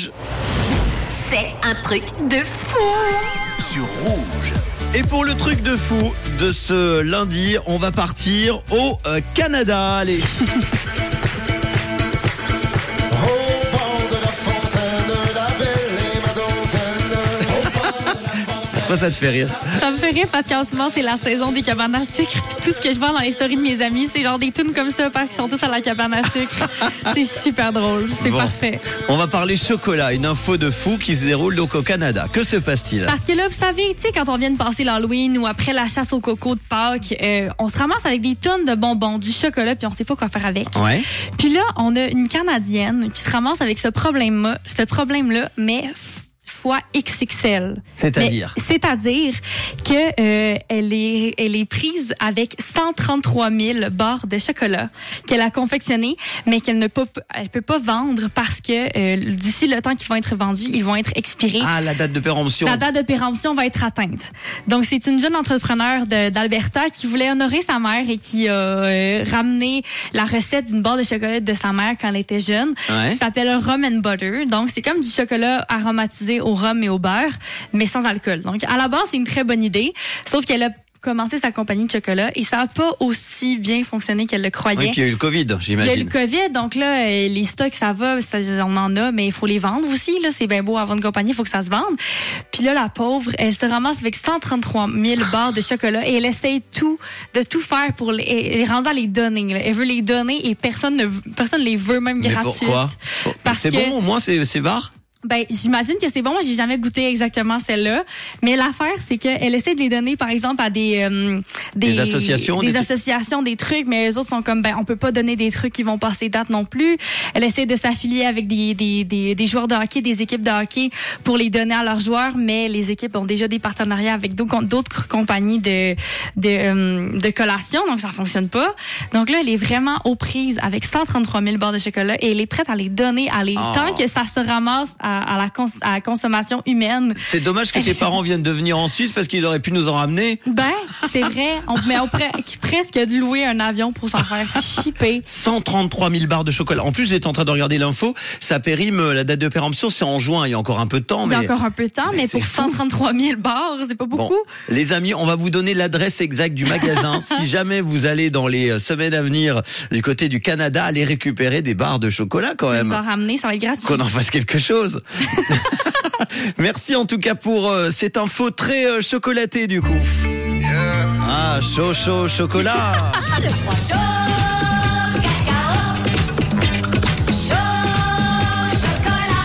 Rouge. C'est un truc de fou Sur Rouge. Et pour le truc de fou de ce lundi, on va partir au euh, Canada. Allez. Ça te fait rire? Ça me fait rire parce qu'en ce moment, c'est la saison des cabanes à sucre. Puis tout ce que je vois dans les stories de mes amis, c'est genre des tunes comme ça parce qu'ils sont tous à la cabane à sucre. c'est super drôle. C'est Bon. parfait. On va parler chocolat, une info de fou qui se déroule donc au Canada. Que se passe-t-il? Parce que là, vous savez, tu sais, quand on vient de passer l'Halloween ou après la chasse au coco de Pâques, euh, on se ramasse avec des tonnes de bonbons, du chocolat, puis on sait pas quoi faire avec. Ouais. Puis là, on a une Canadienne qui se ramasse avec ce problème-là, ce problème-là, mais fois XXL. C'est-à-dire? C'est-à-dire que euh, elle est elle est prise avec 133 000 barres de chocolat qu'elle a confectionnées, mais qu'elle ne peut elle peut pas vendre parce que euh, d'ici le temps qu'ils vont être vendus, ils vont être expirés. Ah, la date de péremption. La date de péremption va être atteinte. Donc, c'est une jeune entrepreneur d'Alberta qui voulait honorer sa mère et qui a euh, ramené la recette d'une barre de chocolat de sa mère quand elle était jeune. Ouais. Ça s'appelle rum and butter. Donc, c'est comme du chocolat aromatisé au rhum et au beurre, mais sans alcool. Donc, à la base, c'est une très bonne idée. Sauf qu'elle a commencé sa compagnie de chocolat et ça n'a pas aussi bien fonctionné qu'elle le croyait. Oui, puis il y a eu le Covid, Il y a eu j'imagine. le COVID, donc là, euh, les stocks, ça va, on en a, mais il faut les vendre aussi. Là, c'est bien beau avoir une compagnie, il faut que ça se vende. Puis là, la pauvre, elle se ramasse avec 133 000 barres de chocolat et elle essaye tout, de tout faire pour les, elle est rendue à les donner. là. Elle veut les donner et personne ne, personne les veut même gratuites. pourquoi? Parce C'est que- bon, au moins, c'est c'est barre Ben, j'imagine que c'est bon. Moi, j'ai jamais goûté exactement celle-là. Mais l'affaire, c'est qu'elle essaie de les donner, par exemple, à des, euh, Des associations, des, associations, des trucs. Mais les autres sont comme, ben, on peut pas donner des trucs qui vont passer date non plus. Elle essaie de s'affilier avec des, des, des, des joueurs de hockey, des équipes de hockey pour les donner à leurs joueurs. Mais les équipes ont déjà des partenariats avec d'autres d'autres compagnies de, de, euh, de collation. Donc, ça fonctionne pas. Donc là, elle est vraiment aux prises avec 133 000 barres de chocolat et elle est prête à les donner à les, Oh. tant que ça se ramasse à, à la, cons- à la consommation humaine. C'est dommage que tes parents viennent de venir en Suisse parce qu'ils auraient pu nous en ramener. Ben, c'est vrai. On, mais on pourrait presque louer un avion pour s'en faire chipper. 133 000 barres de chocolat. En plus, j'étais en train de regarder l'info. Ça périme, euh, la date de péremption, c'est en juin. Il y a encore un peu de temps. Il y a Mais encore un peu de temps, mais mais, pour fou. 133 000 barres, c'est pas Bon, beaucoup. les amis, on va vous donner l'adresse exacte du magasin. si jamais vous allez dans les euh, semaines à venir du côté du Canada, aller récupérer des barres de chocolat quand Nous même. en ramener, ça va être gratuit. Qu'on en fasse quelque chose. Merci en tout cas pour euh, cette info très euh, chocolatée du coup. Ah, chaud, chaud, chocolat. Le 3 chaud